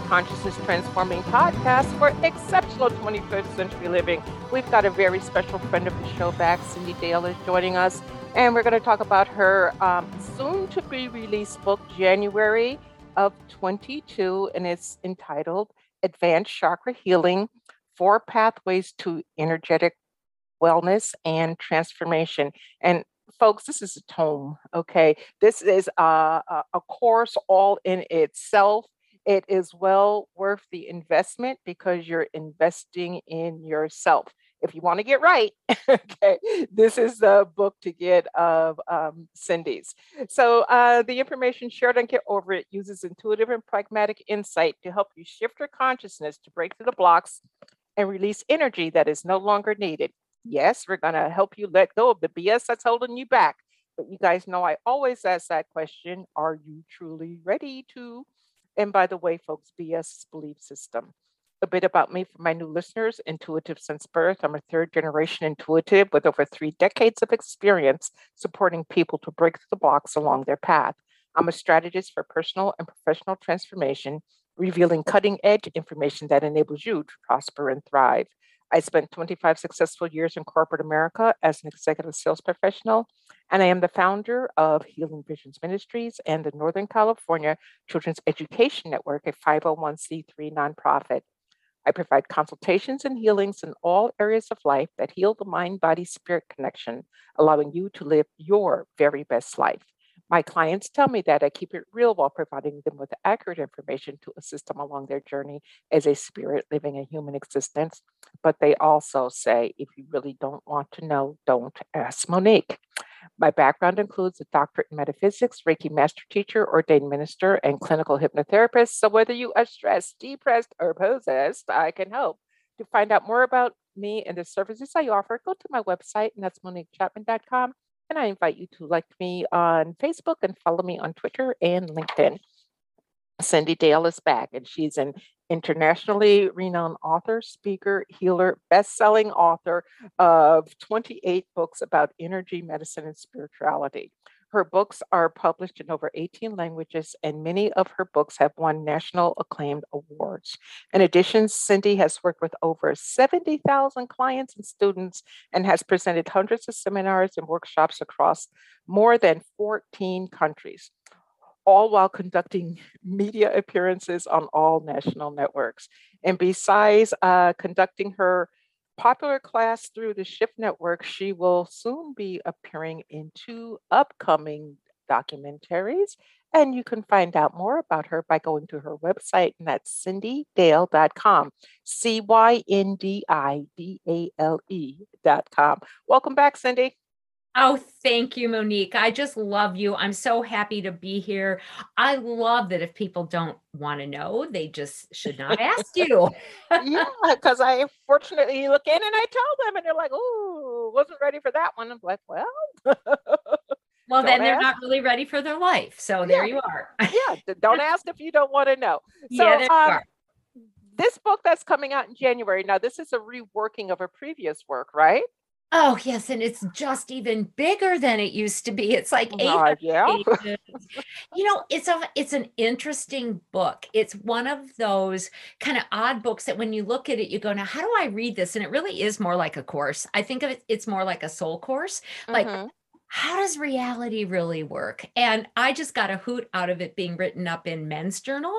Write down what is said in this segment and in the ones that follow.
Consciousness Transforming podcast for exceptional 21st century living. We've got a very special friend of the show back. Cyndi Dale is joining us, and we're going to talk about her um, soon to be released book, January of 22, and it's entitled Advanced Chakra Healing Four Pathways to Energetic Wellness and Transformation. And folks, this is a tome, okay? This is a, a, a course all in itself. It is well worth the investment because you're investing in yourself. If you want to get right, okay, this is the book to get of um, Cyndi's. So, uh, the information shared on Get Over It uses intuitive and pragmatic insight to help you shift your consciousness to break through the blocks and release energy that is no longer needed. Yes, we're going to help you let go of the BS that's holding you back. But you guys know I always ask that question Are you truly ready to? And by the way, folks, BS belief system. A bit about me for my new listeners intuitive since birth. I'm a third generation intuitive with over three decades of experience supporting people to break the blocks along their path. I'm a strategist for personal and professional transformation, revealing cutting edge information that enables you to prosper and thrive. I spent 25 successful years in corporate America as an executive sales professional, and I am the founder of Healing Visions Ministries and the Northern California Children's Education Network, a 501c3 nonprofit. I provide consultations and healings in all areas of life that heal the mind body spirit connection, allowing you to live your very best life. My clients tell me that I keep it real while providing them with accurate information to assist them along their journey as a spirit living a human existence. But they also say, if you really don't want to know, don't ask Monique. My background includes a doctorate in metaphysics, Reiki master teacher, ordained minister, and clinical hypnotherapist. So whether you are stressed, depressed, or possessed, I can help. To find out more about me and the services I offer, go to my website, and that's moniquechapman.com. And I invite you to like me on Facebook and follow me on Twitter and LinkedIn. Cyndi Dale is back, and she's an internationally renowned author, speaker, healer, best selling author of 28 books about energy, medicine, and spirituality. Her books are published in over 18 languages, and many of her books have won national acclaimed awards. In addition, Cyndi has worked with over 70,000 clients and students and has presented hundreds of seminars and workshops across more than 14 countries, all while conducting media appearances on all national networks. And besides uh, conducting her popular class through the Shift Network, she will soon be appearing in two upcoming documentaries. And you can find out more about her by going to her website, and that's cyndidale.com. C Y N D I D A L E.com. Welcome back, Cyndi. Oh, thank you, Monique. I just love you. I'm so happy to be here. I love that if people don't want to know, they just should not ask you. yeah, because I fortunately look in and I tell them, and they're like, "Oh, wasn't ready for that one." I'm like, "Well." well, then they're not really ready for their life. So there yeah. you are. yeah, don't ask if you don't want to know. So, yeah, um, this book that's coming out in January. Now, this is a reworking of a previous work, right? Oh yes, and it's just even bigger than it used to be. It's like eight. Uh, yeah. you know, it's a it's an interesting book. It's one of those kind of odd books that when you look at it, you go, "Now, how do I read this?" And it really is more like a course. I think of it. It's more like a soul course. Like, mm-hmm. how does reality really work? And I just got a hoot out of it being written up in Men's Journal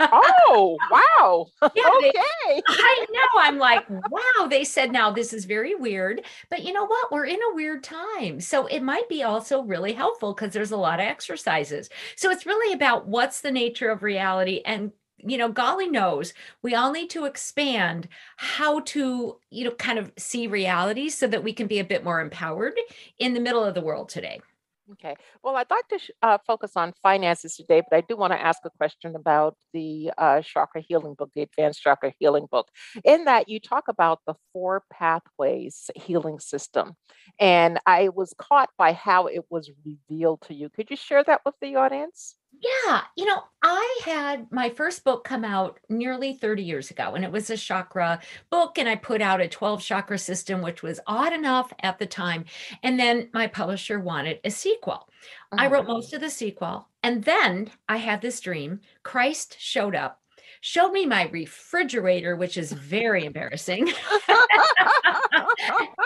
oh, wow. Yeah, okay. They, I know. I'm like, wow. They said, now this is very weird, but you know what? We're in a weird time. So it might be also really helpful because there's a lot of exercises. So it's really about what's the nature of reality and you know golly knows we all need to expand how to you know kind of see reality so that we can be a bit more empowered in the middle of the world today Okay. Well, I'd like to sh- uh, focus on finances today, but I do want to ask a question about the uh, chakra healing book, the advanced chakra healing book. In that, you talk about the four pathways healing system. And I was caught by how it was revealed to you. Could you share that with the audience? Yeah, you know, I had my first book come out nearly 30 years ago, and it was a chakra book. And I put out a 12 chakra system, which was odd enough at the time. And then my publisher wanted a sequel. I oh, wrote most of the sequel. And then I had this dream. Christ showed up, showed me my refrigerator, which is very embarrassing,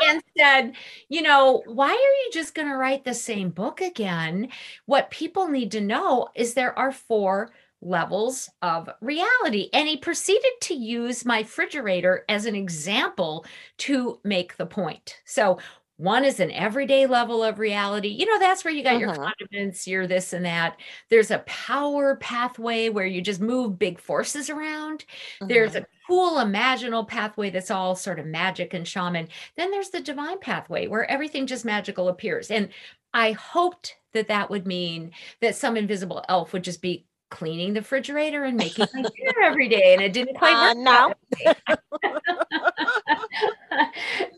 and said, You know, why are you just going to write the same book again? What people need to know is there are four levels of reality. And he proceeded to use my refrigerator as an example to make the point. So, one is an everyday level of reality. You know, that's where you got your Mhm. condiments, your this and that. There's a power pathway where you just move big forces around. There's Mhm. a cool imaginal pathway that's all sort of magic and shaman. Then there's the divine pathway where everything just magical appears. And I hoped that that would mean that some invisible elf would just be cleaning the refrigerator and making my dinner every day. And it didn't quite Uh, work. no.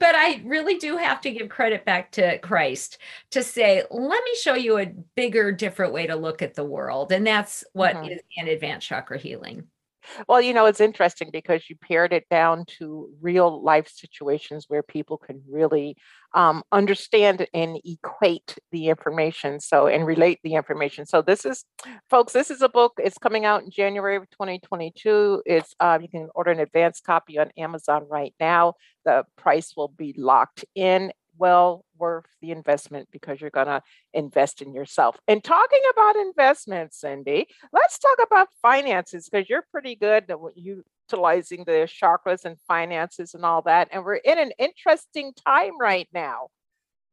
but I really do have to give credit back to Christ to say, let me show you a bigger, different way to look at the world. And that's what Mhm. is in advanced chakra healing. Well, you know, it's interesting because you pared it down to real life situations where people can really um, understand and equate the information. So, and relate the information. So, this is, folks, this is a book. It's coming out in January of 2022. It's, uh, you can order an advanced copy on Amazon right now. The price will be locked in. Well worth the investment because you're going to invest in yourself. And talking about investments, Cyndi, let's talk about finances because you're pretty good at utilizing the chakras and finances and all that. And we're in an interesting time right now.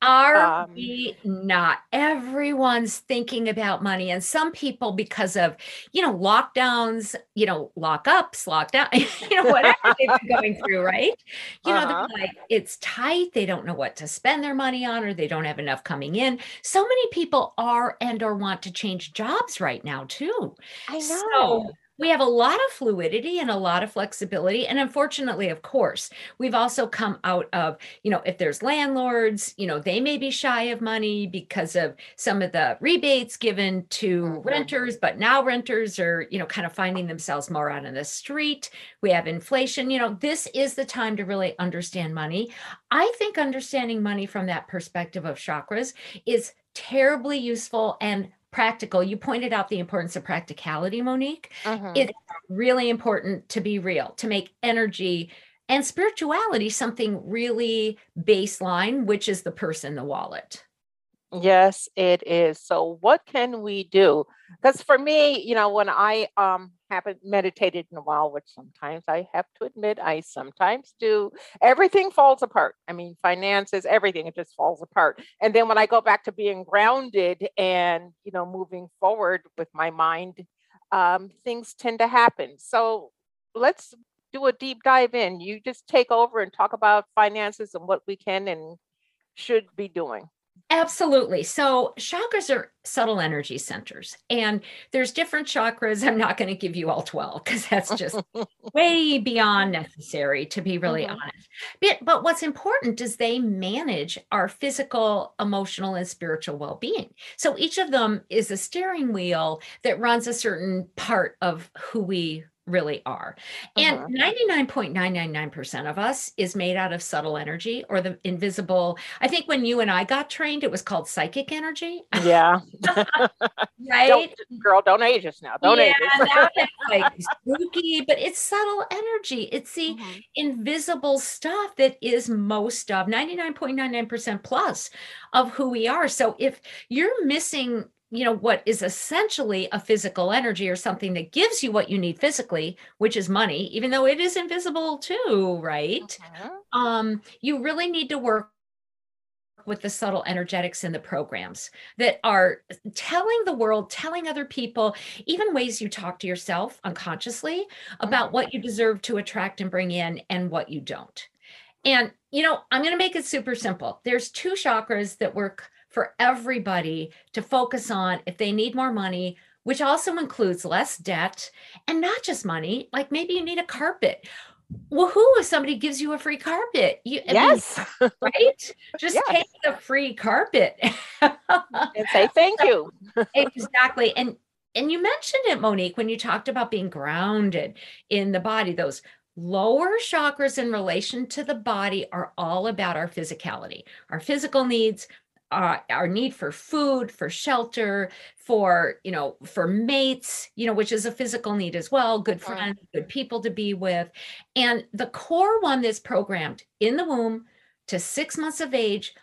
Are Um, we not? Everyone's thinking about money. And some people, because of, you know, lockdowns, you know, lockups, lockdown, you know, whatever they've been going through, right? You know, Uh-huh. they're like, it's tight. They don't know what to spend their money on, or they don't have enough coming in. So many people are and or want to change jobs right now, too. I So know. We have a lot of fluidity and a lot of flexibility. And unfortunately, of course, we've also come out of, you know, if there's landlords, you know, they may be shy of money because of some of the rebates given to Mhm. renters, but now renters are, you know, kind of finding themselves more out on the street. We have inflation. You know, this is the time to really understand money. I think understanding money from that perspective of chakras is terribly useful and practical. You pointed out the importance of practicality, Monique. Mhm. It's really important to be real, to make energy and spirituality something really baseline, which is the purse and the wallet. Yes, it is. So what can we do? Because for me, you know, when I um haven't meditated in a while, which sometimes I have to admit I sometimes do, everything falls apart. I mean, finances, everything, it just falls apart. And then when I go back to being grounded and, you know, moving forward with my mind, um, things tend to happen. So let's do a deep dive in. You just take over and talk about finances and what we can and should be doing. Absolutely. So, chakras are subtle energy centers, and there's different chakras. I'm not going to give you all 12 because that's just way beyond necessary to be really Mhm. honest. But, but what's important is they manage our physical, emotional, and spiritual well being. So, each of them is a steering wheel that runs a certain part of who we really are. And Mhm. 99.999% of us is made out of subtle energy or the invisible. I think when you and I got trained, it was called psychic energy, Yeah. right? Don't, girl, don't age us now. Don't yeah, age us. like spooky, but it's subtle energy. It's the Mhm. invisible stuff that is most of 99.99% plus of who we are. So if you're missing, you know, what is essentially a physical energy or something that gives you what you need physically, which is money, even though it is invisible too, right? Mhm. Um, you really need to work with the subtle energetics in the programs that are telling the world, telling other people, even ways you talk to yourself unconsciously about what you deserve to attract and bring in and what you don't. And, you know, I'm going to make it super simple. There's two chakras that work for everybody to focus on if they need more money, which also includes less debt and not just money. Like maybe you need a carpet. Woohoo, if somebody gives you a free carpet. You, I mean, Yes. right? Just Yes. take the free carpet. and say thank you. exactly. And and you mentioned it, Monique, when you talked about being grounded in the body. Those lower chakras in relation to the body are all about our physicality, our physical needs, uh, our need for food, for shelter, for you know, for mates, you know, which is a physical need as well, good friends, good people to be with. And the core one that's programmed in the womb to six months of age,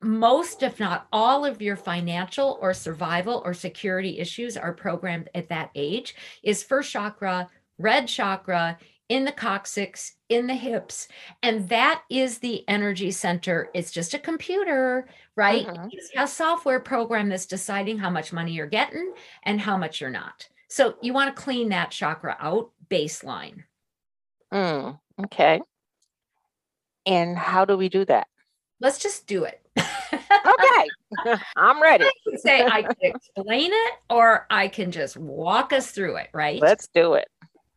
most, if not all, of your financial or survival or security issues are programmed at that age, is first chakra, red chakra, in the coccyx, in the hips. And that is the energy center. It's just a computer, right? Mhm. It's a software program that's deciding how much money you're getting and how much you're not. So you want to clean that chakra out baseline. Mm, okay. And how do we do that? Let's just do it. Okay. I'm ready. can say I can explain it or I can just walk us through it, right? Let's do it.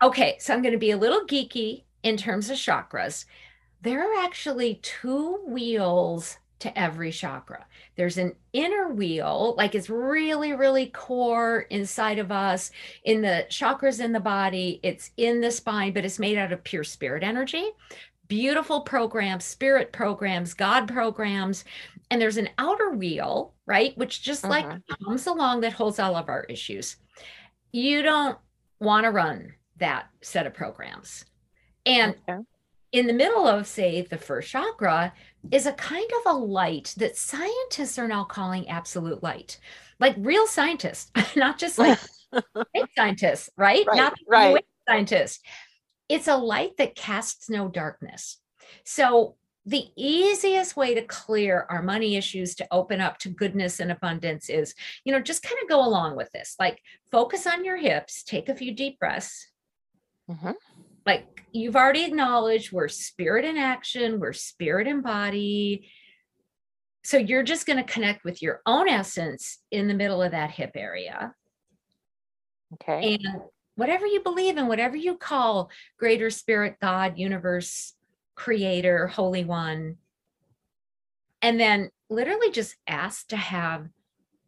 Okay, so I'm going to be a little geeky in terms of chakras. There are actually two wheels to every chakra. There's an inner wheel, like it's really, really core inside of us, in the chakras in the body, it's in the spine, but it's made out of pure spirit energy. Beautiful programs, spirit programs, God programs. And there's an outer wheel, right? Which just like Mhm. comes along that holds all of our issues. You don't want to run that set of programs. And Okay. in the middle of, say, the first chakra is a kind of a light that scientists are now calling absolute light, like real scientists, not just like scientists, right? Right, Not right. scientists. It's a light that casts no darkness. So the easiest way to clear our money issues to open up to goodness and abundance is, you know, just kind of go along with this. Like focus on your hips, take a few deep breaths. Mhm. Like you've already acknowledged we're spirit in action, we're spirit in body. So you're just going to connect with your own essence in the middle of that hip area. Okay. And whatever you believe in, whatever you call greater spirit, God, universe, creator, holy one. And then literally just ask to have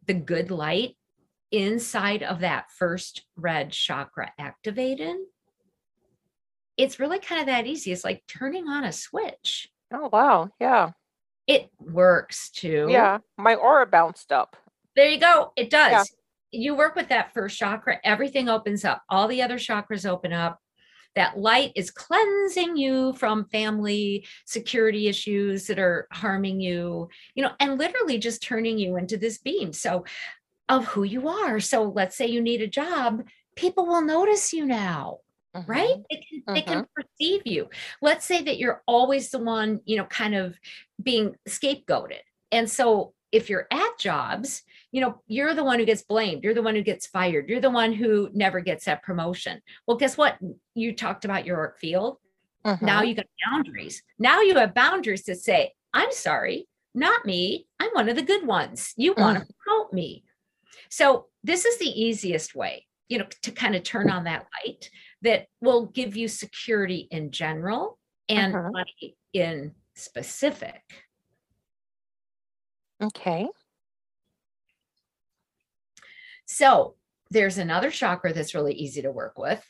the good light inside of that first red chakra activated. It's really kind of that easy. It's like turning on a switch. Oh wow. Yeah. It works too. Yeah. My aura bounced up. There you go. It does. Yeah. You work with that first chakra, everything opens up. All the other chakras open up. That light is cleansing you from family security issues that are harming you, you know, and literally just turning you into this being. So, of who you are. So, let's say you need a job, people will notice you now right? Mhm. they can they can perceive you. Let's say that you're always the one you know kind of being scapegoated. And so if you're at jobs you know you're the one who gets blamed. You're the one who gets fired. You're the one who never gets that promotion. Well guess what? You talked about your work field. Now Mhm. you got boundaries. Now you have boundaries to say i'm sorry not me. I'm one of the good ones. You want to promote me. So this is the easiest way you know to kind of turn on that light that will give you security in general and Mhm. money in specific Okay. so there's another chakra that's really easy to work with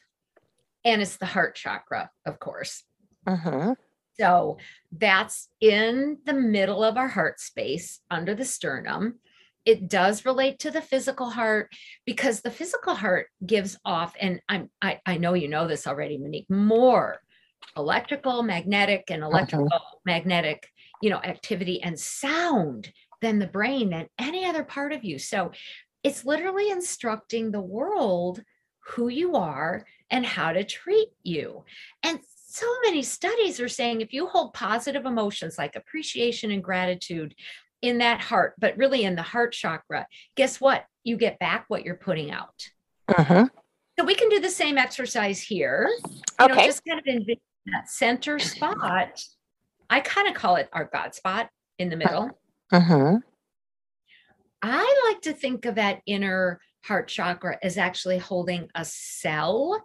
and it's the heart chakra of course hmm So that's in the middle of our heart space under the sternum. It does relate to the physical heart because the physical heart gives off, and I'm I, I know you know this already, Monique, more electrical, magnetic, and electrical magnetic, you know, activity and sound than the brain than any other part of you. So it's literally instructing the world who you are and how to treat you. And so many studies are saying if you hold positive emotions like appreciation and gratitude in that heart, but really in the heart chakra, guess what? You get back what you're putting out. hmm So we can do the same exercise here. You know, Okay. just kind of envision that center spot. I kind of call it our God spot in the middle. hmm I like to think of that inner heart chakra as actually holding a cell,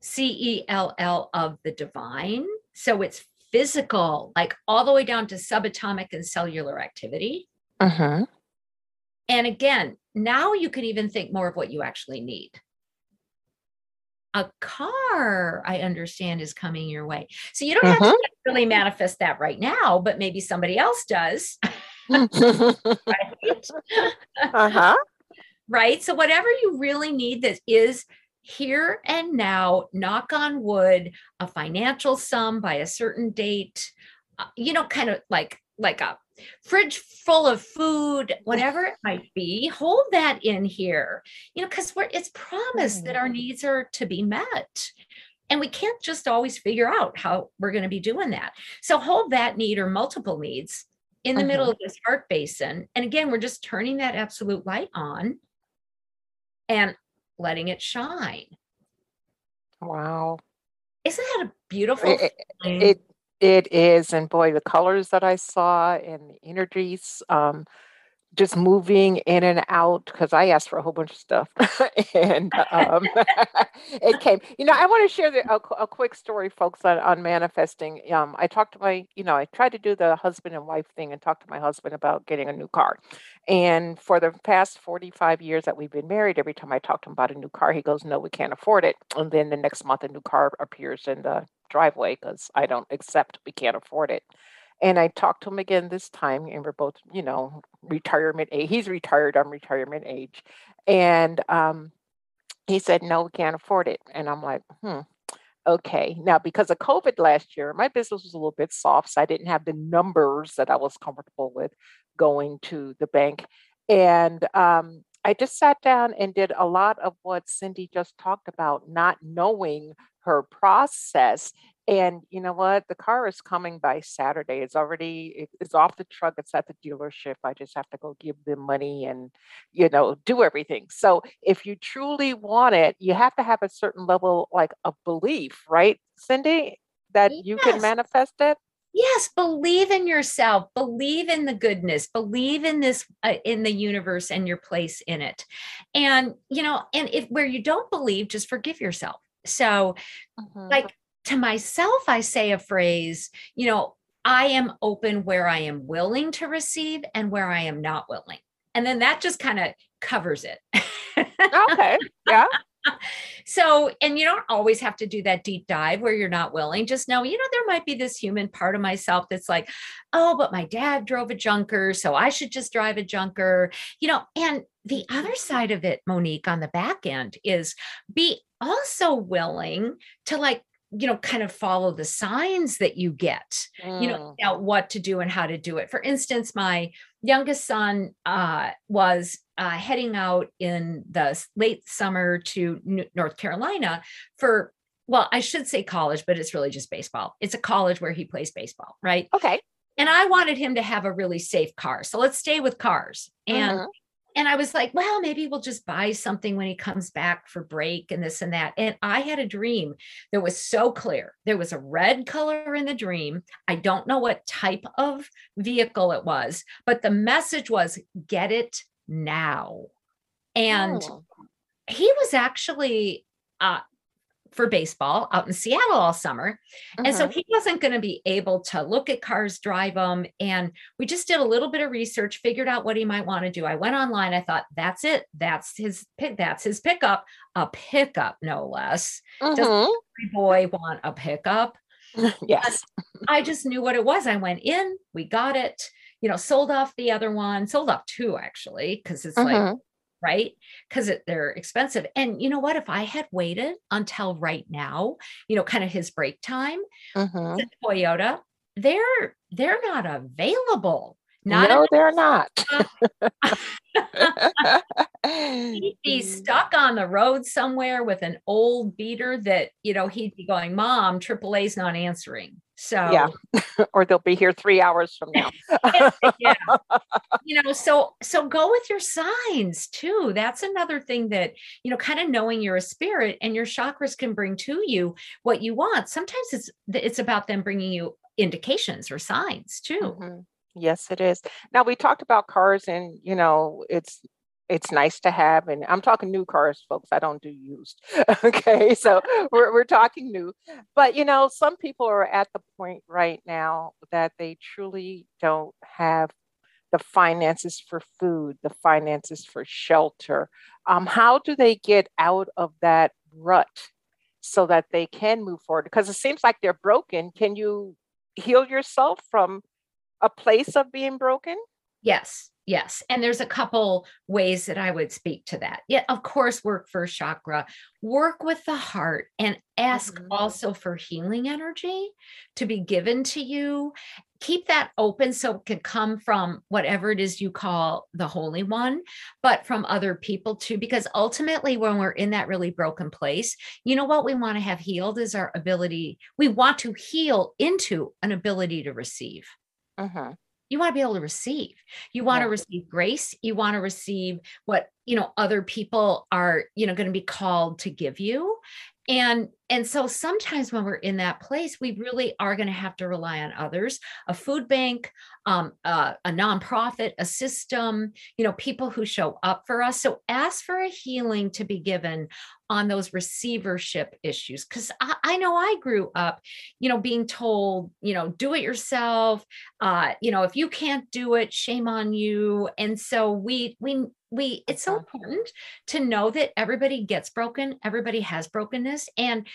C E L L of the divine. So it's physical, like all the way down to subatomic and cellular activity. hmm And again, now you can even think more of what you actually need. A car, I understand, is coming your way. So you don't have to really manifest that right now, but maybe somebody else does. right? uh-huh. right? So, whatever you really need that is here and now, knock on wood, a financial sum by a certain date, uh, you know, kind of like like a fridge full of food, whatever it might be, hold that in here, you know, because we're it's promised that our needs are to be met. And we can't just always figure out how we're going to be doing that. So hold that need or multiple needs in the middle of this heart basin. And again, we're just turning that absolute light on and letting it shine. Wow. Isn't that a beautiful It, it it is, and boy, the colors that I saw and the energies, um, just moving in and out because I asked for a whole bunch of stuff, and um, it came. You know, I want to share the, a, a quick story, folks, on, on manifesting. Um, I talked to my, you know, I tried to do the husband and wife thing and talk to my husband about getting a new car. And for the past 45 years that we've been married, every time I talk to him about a new car, he goes, No, we can't afford it. And then the next month, a new car appears in the driveway because I don't accept we can't afford it. And I talked to him again this time, and we're both, you know, retirement age. He's retired, I'm retirement age. And um, he said, No, we can't afford it. And I'm like, Hmm, okay. Now, because of COVID last year, my business was a little bit soft, so I didn't have the numbers that I was comfortable with going to the bank. And um, I just sat down and did a lot of what Cyndi just talked about, not knowing her process. And you know what? The car is coming by Saturday. It's already, it's off the truck. It's at the dealership. I just have to go give them money and, you know, do everything. So if you truly want it, you have to have a certain level like of belief, right, Cyndi, that you can manifest it. Yes, believe in yourself, believe in the goodness, believe in this uh, in the universe and your place in it. And you know, and if where you don't believe, just forgive yourself. So, like to myself I say a phrase, you know, I am open where I am willing to receive and where I am not willing. And then that just kind of covers it. okay. Yeah. so, and you don't always have to do that deep dive where you're not willing. Just know, you know, there might be this human part of myself that's like, oh, but my dad drove a junker, so I should just drive a junker, you know. And the other side of it, Monique, on the back end is be also willing to like, you know, kind of follow the signs that you get you know Mm. about what to do and how to do it for instance my youngest son uh, was uh, heading out in the late summer to N- north carolina for well i should say college but it's really just baseball it's a college where he plays baseball right Okay. and i wanted him to have a really safe car so let's stay with cars and Mhm. And I was like, well, maybe we'll just buy something when he comes back for break and this and that. And I had a dream that was so clear. There was a red color in the dream. I don't know what type of vehicle it was, but the message was get it now. And Mm. he was actually uh, for baseball out in Seattle all summer. And so Mhm. he wasn't going to be able to look at cars, drive them. And we just did a little bit of research, figured out what he might want to do. I went online. I thought, that's it. That's his pick. That's his pickup. A pickup, no less. Does Mhm. every boy want a pickup? yes. I just knew what it was. I went in, we got it, you know, sold off the other one, sold off two actually, because it's like, Mhm. Right? Because they're expensive. And you know what? If I had waited until right now, you know, kind of his break time, Mhm. the Toyota, they're they're not available. Not No, they're not. he'd be stuck on the road somewhere with an old beater that you know he'd be going, "Mom, AAA's not answering." So Yeah. or they'll be here three hours from now. yeah you know so so go with your signs too that's another thing that you know kind of knowing you're a spirit and your chakras can bring to you what you want sometimes it's it's about them bringing you indications or signs too Mhm. Yes, it is. Now we talked about cars and you know, it's it's nice to have and I'm talking new cars, folks. I don't do used. okay. So we're we're talking new. But you know, some people are at the point right now that they truly don't have the finances for food, the finances for shelter. Um, how do they get out of that rut so that they can move forward? Because it seems like they're broken. Can you heal yourself from a place of being broken? Yes. Yes. And there's a couple ways that I would speak to that. Yeah, of course, work first chakra, work with the heart and ask mm-hmm. also for healing energy to be given to you. Keep that open so it can come from whatever it is you call the Holy One, but from other people too. Because ultimately, when we're in that really broken place, you know what we want to have healed is our ability, we want to heal into an ability to receive. Uh-huh you want to be able to receive. You want to receive grace. You want to receive what you know other people are you know going to be called to give you. And and so sometimes when we're in that place we really are going to have to rely on others a food bank um, uh, a nonprofit a system you know people who show up for us. So ask for a healing to be given on those receivership issues because I, I, know i grew up you know being told you know do it yourself uh you know if you can't do it shame on you. And so we we we it's so important to know that everybody gets broken everybody has brokenness and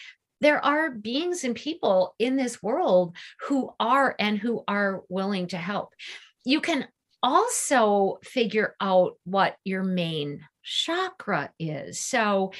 there are beings and people in this world who are and who are willing to help you can also figure out what your main chakra is so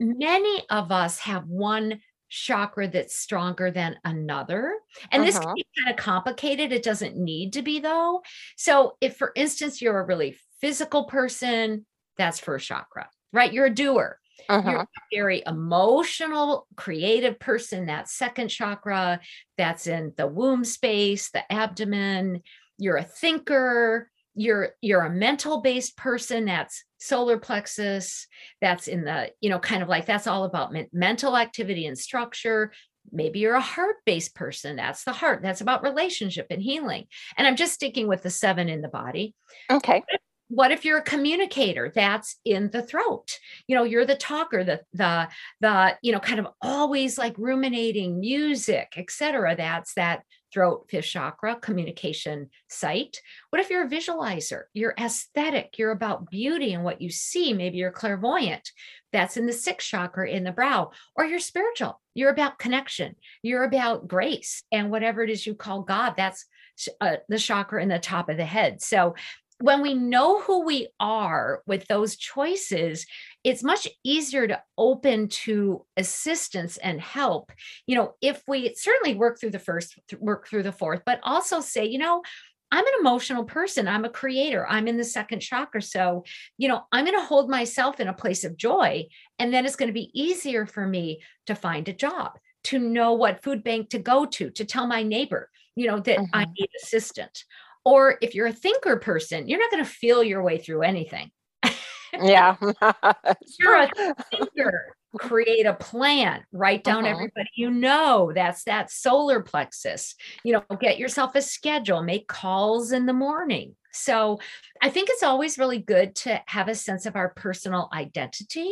many of us have one chakra that's stronger than another. And uh-huh. this can uh-huh. be kind of complicated. It doesn't need to be, though. So, if for instance, you're a really physical person, that's first chakra, right? You're a doer. Uh-huh. You're a very emotional, creative person. That second chakra. That's in the womb space, the abdomen. You're a thinker. You're you're a mental based person. That's solar plexus. That's in the you know kind of like that's all about men- mental activity and structure. Maybe you're a heart based person. That's the heart. That's about relationship and healing. And I'm just sticking with the seven in the body. Okay what if you're a communicator? That's in the throat. You know you're the talker the the the you know kind of always like ruminating music etc that's that throat fifth chakra communication site. What if you're a visualizer? You're aesthetic. You're about beauty and what you see. Maybe you're clairvoyant. That's in the sixth chakra in the brow. Or you're spiritual. You're about connection. You're about grace and whatever it is you call god. That's uh, the chakra in the top of the head. So when we know who we are with those choices, it's much easier to open to assistance and help. You know, if we certainly work through the first, work through the fourth, but also say, you know, I'm an emotional person. I'm a creator. I'm in the second chakra. So, you know, I'm going to hold myself in a place of joy. And then it's going to be easier for me to find a job, to know what food bank to go to, to tell my neighbor, you know, that I mm-hmm. need assistance. Or if you're a thinker person, you're not going to feel your way through anything. yeah. you're a thinker. Create a plan, write down uh-huh. everybody you know. That's that solar plexus. You know, get yourself a schedule, make calls in the morning. So I think it's always really good to have a sense of our personal identity,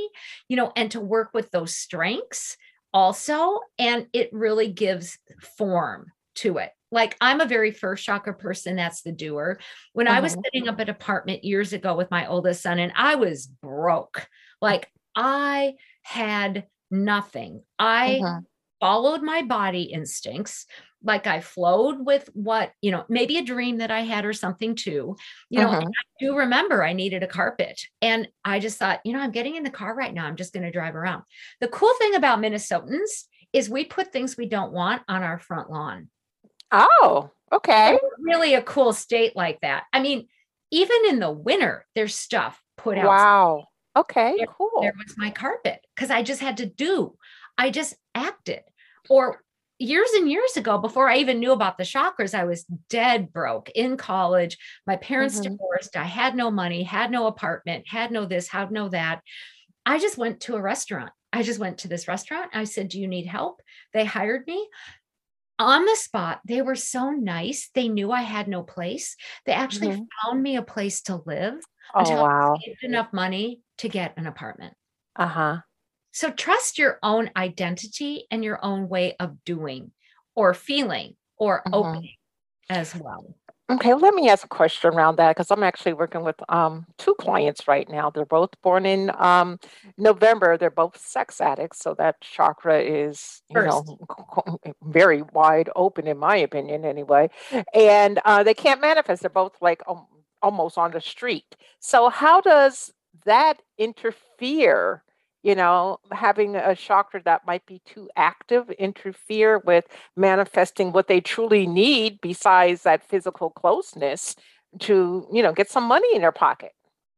you know, and to work with those strengths also. And it really gives form to it like I'm a very first chakra person. That's the doer. When uh-huh. I was uh-huh. setting up an apartment years ago with my oldest son, and I was broke, like I had nothing. I uh-huh. followed my body instincts. Like I flowed with what, you know, maybe a dream that I had or something too. You know, uh-huh. I do remember I needed a carpet. And I just thought, you know, I'm getting in the car right now. I'm just going to drive around. The cool thing about Minnesotans is we put things we don't want on our front lawn. Oh, okay. really a cool state like that. I mean, even in the winter, there's stuff put out. Wow. Okay, there, cool. There was my carpet because I just had to do. I just acted. Or years and years ago, before I even knew about the chakras, I was dead broke in college. My parents mm-hmm. divorced. I had no money, had no apartment, had no this, had no that. I just went to a restaurant. I just went to this restaurant. I said, Do you need help? They hired me on the spot. They were so nice. They knew I had no place. They actually mm-hmm. found me a place to live oh, until wow. I saved enough money to get an apartment. Uh huh. So trust your own identity and your own way of doing or feeling or mm-hmm. opening as well. Okay, let me ask a question around that because I'm actually working with um, two clients right now. They're both born in um, November. They're both sex addicts, so that chakra is, you First. know, very wide open in my opinion, anyway. And uh, they can't manifest. They're both like um, almost on the street. So how does that interfere? You know, having a chakra that might be too active interfere with manifesting what they truly need besides that physical closeness to, you know, get some money in their pocket.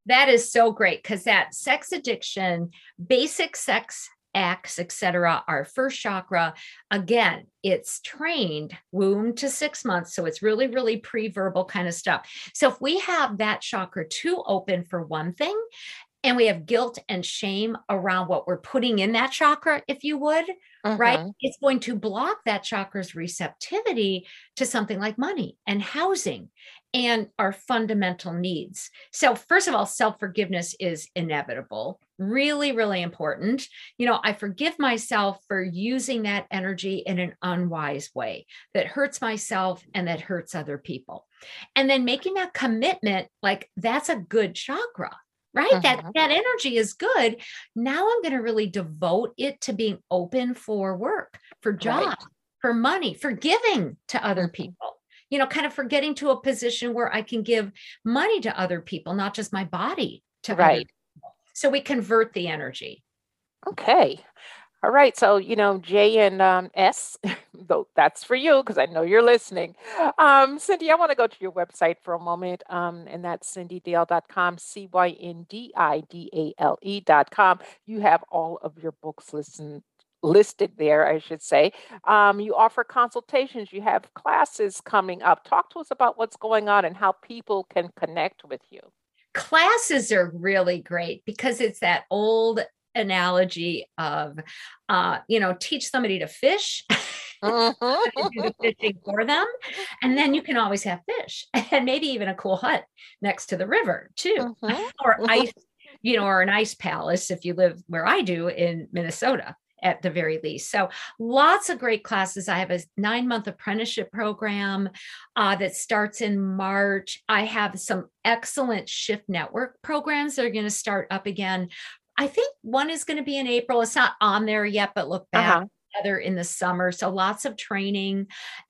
That is so great because that sex addiction, basic sex acts, etc. Our first chakra, again, it's trained womb to six months. So it's really, really pre verbal kind of stuff. So if we have that chakra too open for one thing, and we have guilt and shame around what we're putting in that chakra, if you would, uh-huh. right? Mm-hmm. It's going to block that chakra's receptivity to something like money and housing and our fundamental needs. So, first of all, self forgiveness is inevitable, really, really important. You know, I forgive myself for using that energy in an unwise way that hurts myself and that hurts other people. And then making that commitment, like that's a good chakra right uh-huh. that that energy is good now i'm going to really devote it to being open for work for job right. for money for giving to other mm-hmm. people you know, kind of for getting to a position where I can give money to other people, not just my body to right. So we convert the energy. Okay. All right. So, you know, J and um, S, though that's for you because I know you're listening. Um, Cyndi, I want to go to your website for a moment, um, and that's cyndidale.com, C Y N D I D A L E.com. You have all of your books listed listed there, I should say. Um, you offer consultations, you have classes coming up. Talk to us about what's going on and how people can connect with you. Classes are really great because it's that old analogy of, uh, you know, teach somebody to fish. Mm-hmm. do the fishing for them. And then you can always have fish and maybe even a cool hut next to the river too, mm-hmm. or mm-hmm. ice, you know, or an ice palace if you live where I do in Minnesota at the very least. So lots of great classes. I have a nine month apprenticeship program uh, that starts in March. I have some excellent shift network programs that are going to start up again. I think one is going to be in April. It's not on there yet, but look back. Uh-huh together in the summer so lots of training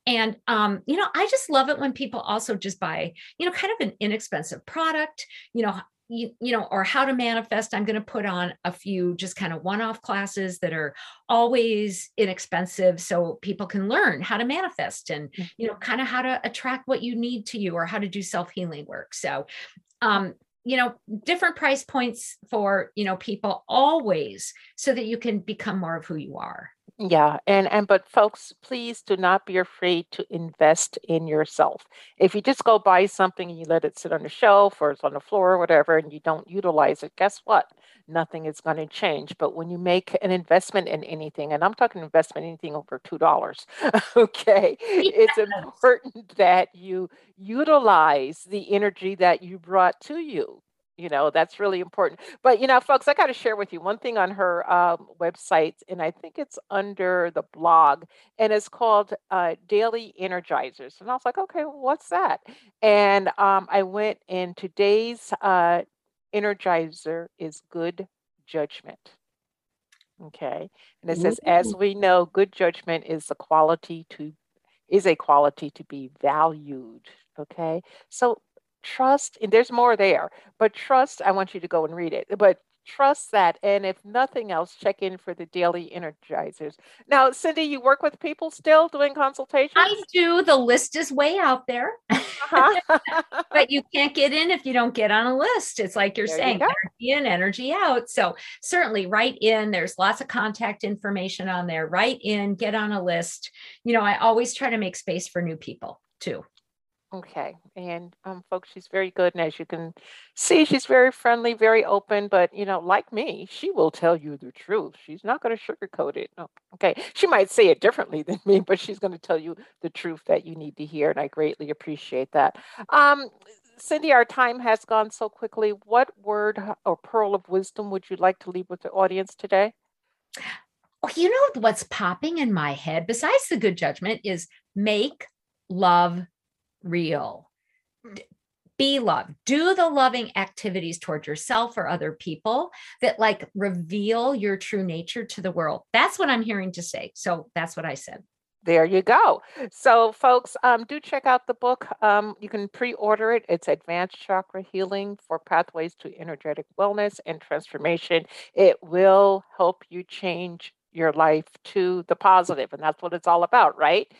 and um you know i just love it when people also just buy you know kind of an inexpensive product you know you, you know, or how to manifest, I'm going to put on a few just kind of one off classes that are always inexpensive so people can learn how to manifest and, you know, kind of how to attract what you need to you or how to do self healing work. So, um, you know different price points for you know people always so that you can become more of who you are yeah, and and but folks, please do not be afraid to invest in yourself. If you just go buy something and you let it sit on the shelf or it's on the floor or whatever and you don't utilize it, guess what? Nothing is going to change. But when you make an investment in anything, and I'm talking investment anything over $2, okay, it's important that you utilize the energy that you brought to you you know that's really important. But you know folks i got to share with you one thing on her um, website and i think it's under the blog and it's called uh, daily energizers and i was like okay well, what's that? And um, i went in today's uh, energizer is good judgment okay? And it says as we know good judgment is a quality to is a quality to be valued okay? So trust and there's more there but trust i want you to go and read it but trust that and if nothing else check in for the daily energizers. Now cyndi you work with people still doing consultations? i do. The list is way out there. Uh-huh. but you can't get in if you don't get on a list it's like you're there saying you energy in energy out. So certainly write in there's lots of contact information on there write in get on a list. You know i always try to make space for new people too Okay. And um, folks, she's very good. And as you can see, she's very friendly, very open. But, you know, like me, she will tell you the truth. She's not going to sugarcoat it. No. Okay. She might say it differently than me, but she's going to tell you the truth that you need to hear. And I greatly appreciate that. Um, Cyndi, our time has gone so quickly. What word or pearl of wisdom would you like to leave with the audience today? Oh, you know what's popping in my head, besides the good judgment, is make love real. Be love. Do the loving activities toward yourself or other people that like reveal your true nature to the world. That's what I'm hearing to say. So that's what I said. There you go. So, folks, um, do check out the book. Um, you can pre order it. It's Advanced Chakra Healing Four Pathways to Energetic Wellness and Transformation. It will help you change your life to the positive, and that's what it's all about, right?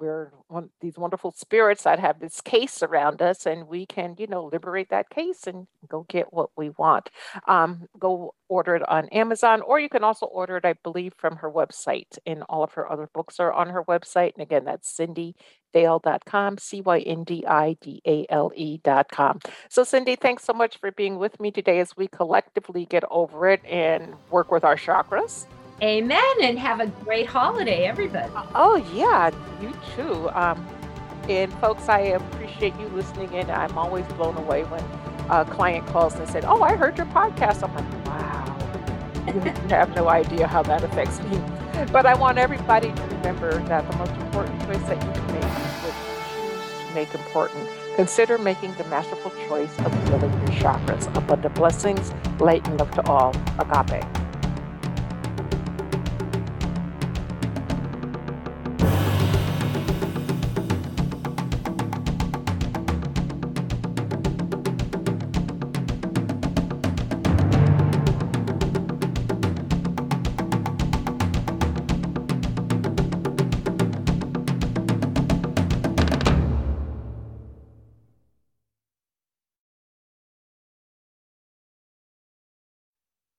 We're these wonderful spirits that have this case around us, and we can, you know, liberate that case and go get what we want. Um, go order it on Amazon, or you can also order it, I believe, from her website. And all of her other books are on her website. And again, that's cyndidale.com, C Y N D I D A L E.com. So, Cyndi, thanks so much for being with me today as we collectively get over it and work with our chakras. Amen. And have a great holiday, everybody. Oh, yeah. You too. Um, and folks, I appreciate you listening in. I'm always blown away when a client calls and said, Oh, I heard your podcast. I'm like, wow. you have no idea how that affects me. But I want everybody to remember that the most important choice that you can make is what you choose to make important. Consider making the masterful choice of healing your chakras. Abundant blessings, light and love to all. Agape.